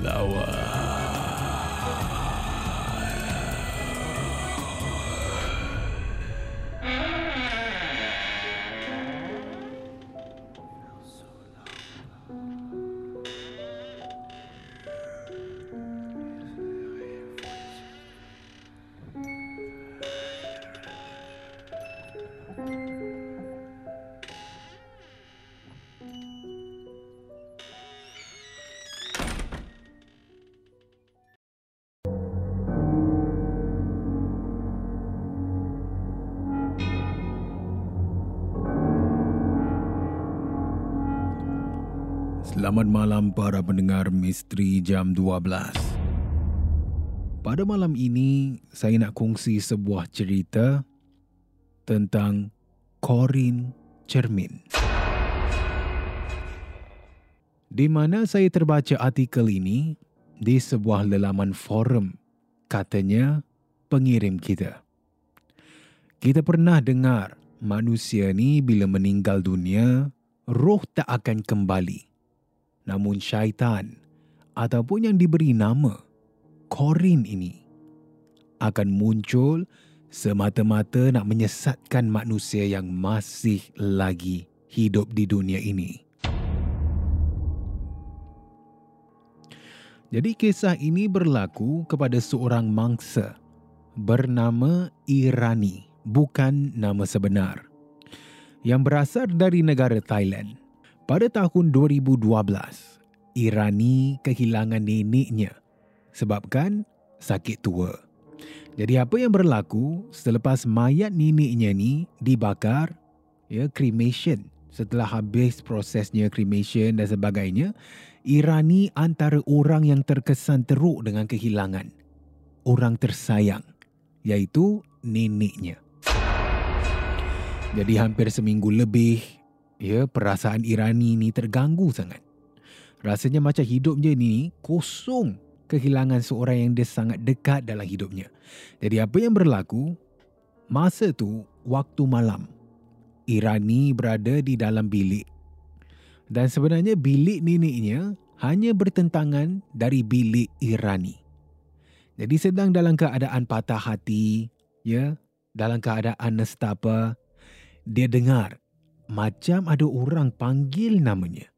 flower. Selamat malam para pendengar misteri jam 12. Pada malam ini, saya nak kongsi sebuah cerita tentang Corin Cermin. Di mana saya terbaca artikel ini di sebuah lelaman forum. Katanya, pengirim kita. Kita pernah dengar manusia ni bila meninggal dunia, roh tak akan kembali namun syaitan ataupun yang diberi nama Korin ini akan muncul semata-mata nak menyesatkan manusia yang masih lagi hidup di dunia ini. Jadi kisah ini berlaku kepada seorang mangsa bernama Irani, bukan nama sebenar, yang berasal dari negara Thailand. Pada tahun 2012, Irani kehilangan neneknya sebabkan sakit tua. Jadi apa yang berlaku selepas mayat neneknya ni dibakar, ya cremation. Setelah habis prosesnya cremation dan sebagainya, Irani antara orang yang terkesan teruk dengan kehilangan orang tersayang, iaitu neneknya. Jadi hampir seminggu lebih ya perasaan Irani ni terganggu sangat. Rasanya macam hidupnya ni kosong kehilangan seorang yang dia sangat dekat dalam hidupnya. Jadi apa yang berlaku? Masa tu waktu malam. Irani berada di dalam bilik. Dan sebenarnya bilik neneknya hanya bertentangan dari bilik Irani. Jadi sedang dalam keadaan patah hati, ya, dalam keadaan nestapa, dia dengar macam ada orang panggil namanya.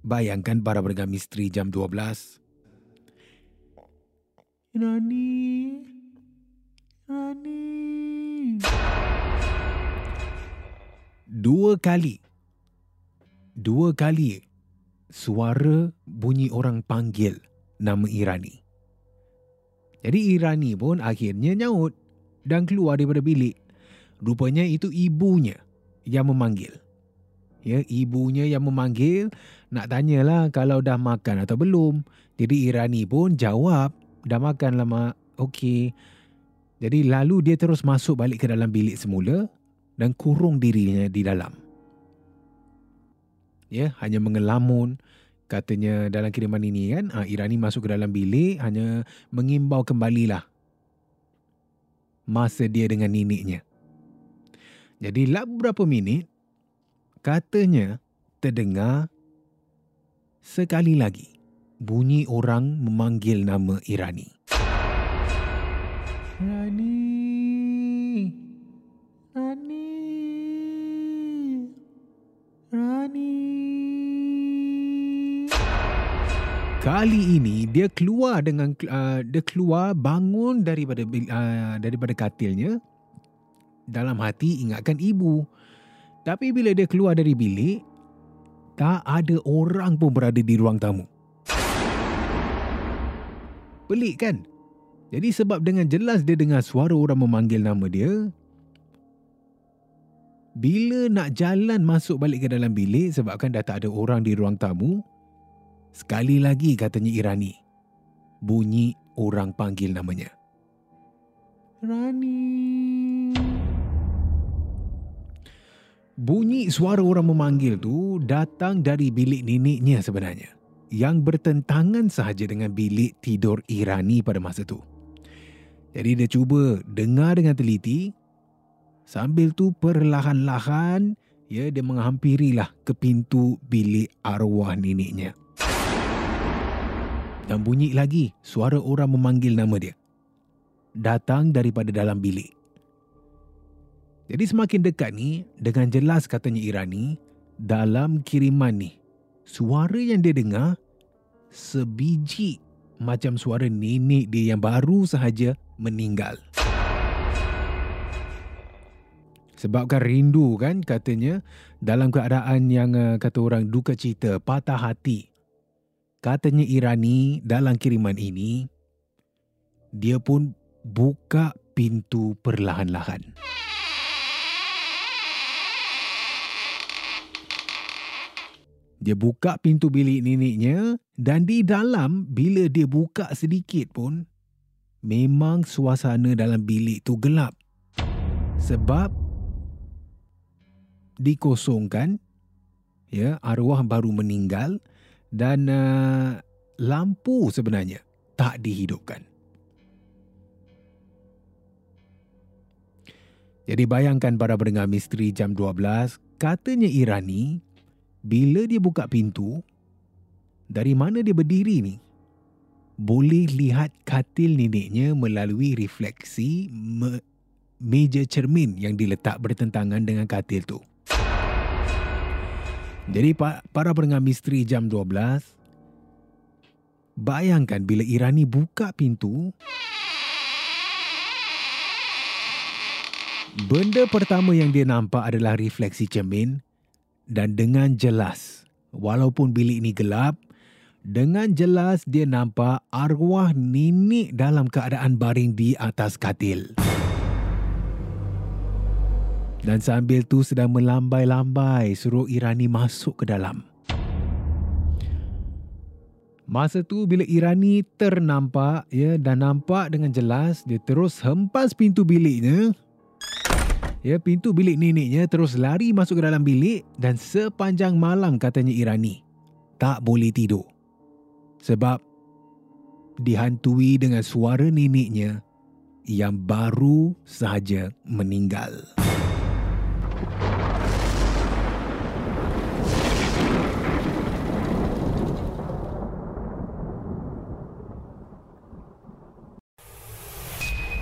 Bayangkan para pendengar misteri jam 12. Nani. Nani. Dua kali. Dua kali suara bunyi orang panggil nama Irani. Jadi Irani pun akhirnya nyaut dan keluar daripada bilik. Rupanya itu ibunya yang memanggil. Ya, ibunya yang memanggil nak tanyalah kalau dah makan atau belum. Jadi Irani pun jawab, dah makan lama. Okey. Jadi lalu dia terus masuk balik ke dalam bilik semula dan kurung dirinya di dalam. Ya, hanya mengelamun katanya dalam kiriman ini kan, ah, Irani masuk ke dalam bilik hanya mengimbau kembalilah masa dia dengan neneknya. Jadi lap beberapa minit, katanya terdengar sekali lagi bunyi orang memanggil nama Irani. Rani. Rani. Rani. Kali ini dia keluar dengan uh, dia keluar bangun daripada uh, daripada katilnya dalam hati ingatkan ibu. Tapi bila dia keluar dari bilik tak ada orang pun berada di ruang tamu. Pelik kan? Jadi sebab dengan jelas dia dengar suara orang memanggil nama dia, bila nak jalan masuk balik ke dalam bilik sebabkan dah tak ada orang di ruang tamu, Sekali lagi katanya Irani. Bunyi orang panggil namanya. Rani. Bunyi suara orang memanggil tu datang dari bilik neneknya sebenarnya. Yang bertentangan sahaja dengan bilik tidur Irani pada masa tu. Jadi dia cuba dengar dengan teliti. Sambil tu perlahan-lahan ya dia menghampirilah ke pintu bilik arwah neneknya. Dan bunyi lagi suara orang memanggil nama dia. Datang daripada dalam bilik. Jadi semakin dekat ni, dengan jelas katanya Irani, dalam kiriman ni, suara yang dia dengar sebiji macam suara nenek dia yang baru sahaja meninggal. Sebabkan rindu kan katanya dalam keadaan yang uh, kata orang duka cita, patah hati, Katanya Irani dalam kiriman ini, dia pun buka pintu perlahan-lahan. Dia buka pintu bilik neneknya dan di dalam bila dia buka sedikit pun, memang suasana dalam bilik tu gelap. Sebab dikosongkan, ya arwah baru meninggal dan uh, lampu sebenarnya tak dihidupkan. Jadi bayangkan para pendengar misteri jam 12, katanya Irani, bila dia buka pintu, dari mana dia berdiri ni? Boleh lihat katil neneknya melalui refleksi me- meja cermin yang diletak bertentangan dengan katil tu. Jadi para pendengar misteri jam 12 Bayangkan bila Irani buka pintu Benda pertama yang dia nampak adalah refleksi cermin dan dengan jelas walaupun bilik ini gelap dengan jelas dia nampak arwah nenek dalam keadaan baring di atas katil. Dan sambil tu sedang melambai-lambai suruh Irani masuk ke dalam. Masa tu bila Irani ternampak ya dan nampak dengan jelas dia terus hempas pintu biliknya. Ya pintu bilik neneknya terus lari masuk ke dalam bilik dan sepanjang malam katanya Irani tak boleh tidur. Sebab dihantui dengan suara neneknya yang baru sahaja meninggal.